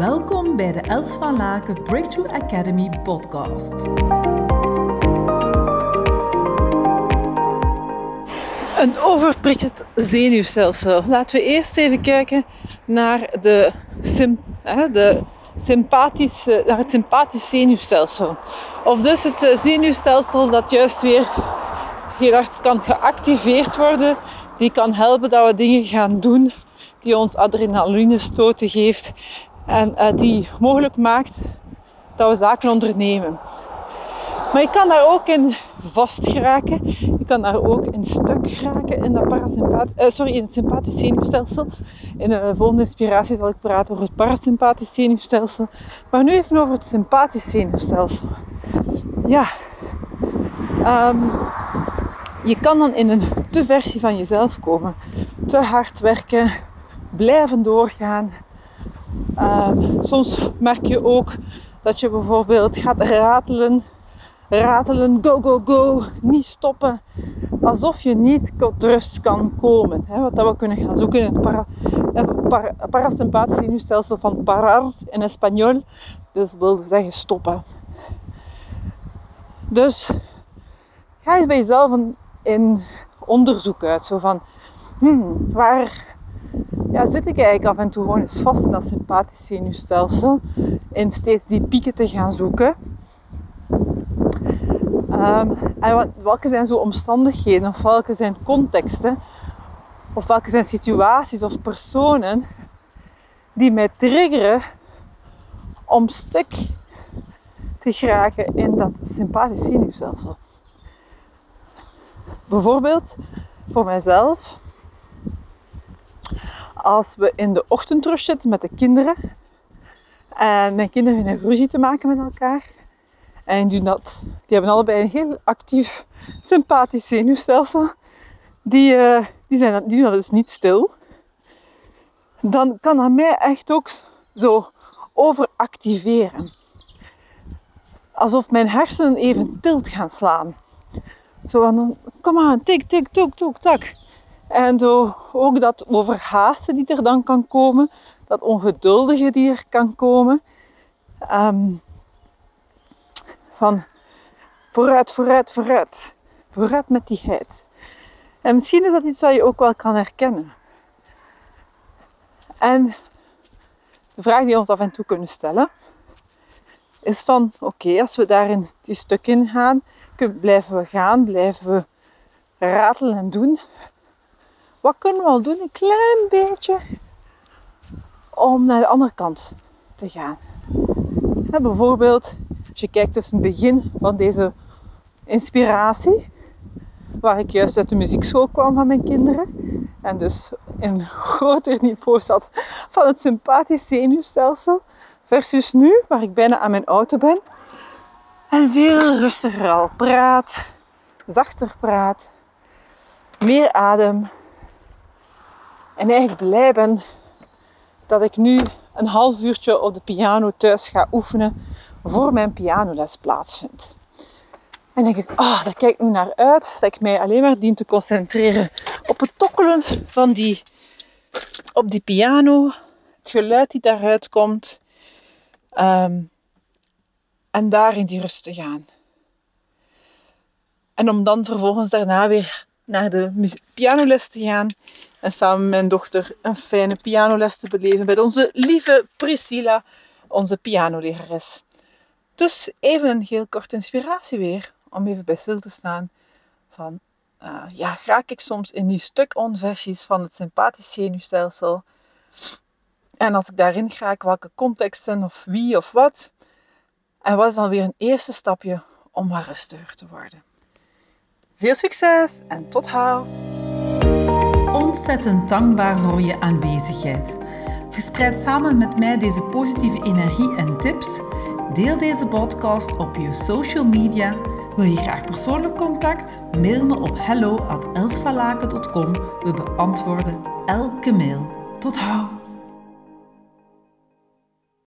Welkom bij de Els van Laken Breakthrough Academy podcast. Een overprikkeld zenuwstelsel. Laten we eerst even kijken naar, de, de sympathische, het sympathisch zenuwstelsel. Of dus het eh, zenuwstelsel dat juist weer heel kan geactiveerd worden. Die kan helpen dat we dingen gaan doen die ons adrenaline stoten geeft en uh, die mogelijk maakt dat we zaken ondernemen. Maar je kan daar ook in vastgeraken. Je kan daar ook in stuk geraken in, dat parasympathisch, uh, sorry, in het sympathisch zenuwstelsel. In de volgende inspiratie zal ik praten over het parasympathisch zenuwstelsel. Maar nu even over het sympathisch zenuwstelsel. Ja, um, je kan dan in een te versie van jezelf komen. Te hard werken, blijven doorgaan. Um, soms merk je ook dat je bijvoorbeeld gaat ratelen, ratelen, go, go, go, niet stoppen. Alsof je niet tot rust kan komen. Wat dat we kunnen gaan zoeken in het para, para, parasympathisch zenuwstelsel van parar in Espanol. Dat wil zeggen stoppen. Dus ga eens bij jezelf een, onderzoek uit. Zo van, hmm, waar ja, zit ik eigenlijk af en toe gewoon eens vast in dat sympathisch zenuwstelsel. In steeds die pieken te gaan zoeken. Um, en welke zijn zo omstandigheden of welke zijn contexten of welke zijn situaties of personen die mij triggeren om stuk te geraken in dat sympathisch zenuwstelsel. Bijvoorbeeld voor mijzelf, als we in de ochtendrush zitten met de kinderen en mijn kinderen hebben ruzie te maken met elkaar en die, dat, die hebben allebei een heel actief sympathisch zenuwstelsel, die, uh, die, zijn, die doen dat dus niet stil, dan kan dat mij echt ook zo overactiveren. Alsof mijn hersenen even tilt gaan slaan. Zo van, kom aan, tik, tik, tok, tok, tak. En zo ook dat overhaasten die er dan kan komen, dat ongeduldige die er kan komen. Um, van vooruit, vooruit, vooruit. Vooruit met die heid. En misschien is dat iets wat je ook wel kan herkennen. En de vraag die we ons af en toe kunnen stellen, is van oké, als we daarin die stuk in gaan, blijven we gaan, blijven we ratelen en doen. Wat kunnen we al doen? Een klein beetje om naar de andere kant te gaan. bijvoorbeeld, als je kijkt tussen het begin van deze inspiratie, waar ik juist uit de muziekschool kwam van mijn kinderen, en dus in een groter niveau zat van het sympathisch zenuwstelsel, versus nu, waar ik bijna aan mijn auto ben, en veel rustiger al praat, zachter praat, meer adem, en eigenlijk blij ben dat ik nu een half uurtje op de piano thuis ga oefenen voor mijn pianoles plaatsvindt. En denk ik, ah, oh, daar kijk ik nu naar uit. Dat ik mij alleen maar dien te concentreren op het tokkelen van die, op die piano. Het geluid die daaruit komt. Um, en daar in die rust te gaan. En om dan vervolgens daarna weer naar de pianoles te gaan en samen met mijn dochter een fijne pianoles te beleven bij onze lieve Priscilla, onze pianolerares. Dus even een heel korte inspiratie weer, om even bij stil te staan van, uh, ja, raak ik soms in die stuk-on-versies van het sympathisch zenuwstelsel. En als ik daarin ga, welke contexten of wie of wat. En wat is dan weer een eerste stapje om wat rustiger te worden. Veel succes en tot hou! Ontzettend dankbaar voor je aanwezigheid. Verspreid samen met mij deze positieve energie en tips. Deel deze podcast op je social media. Wil je graag persoonlijk contact? Mail me op hello@elsvalaken.com. We beantwoorden elke mail. Tot hou!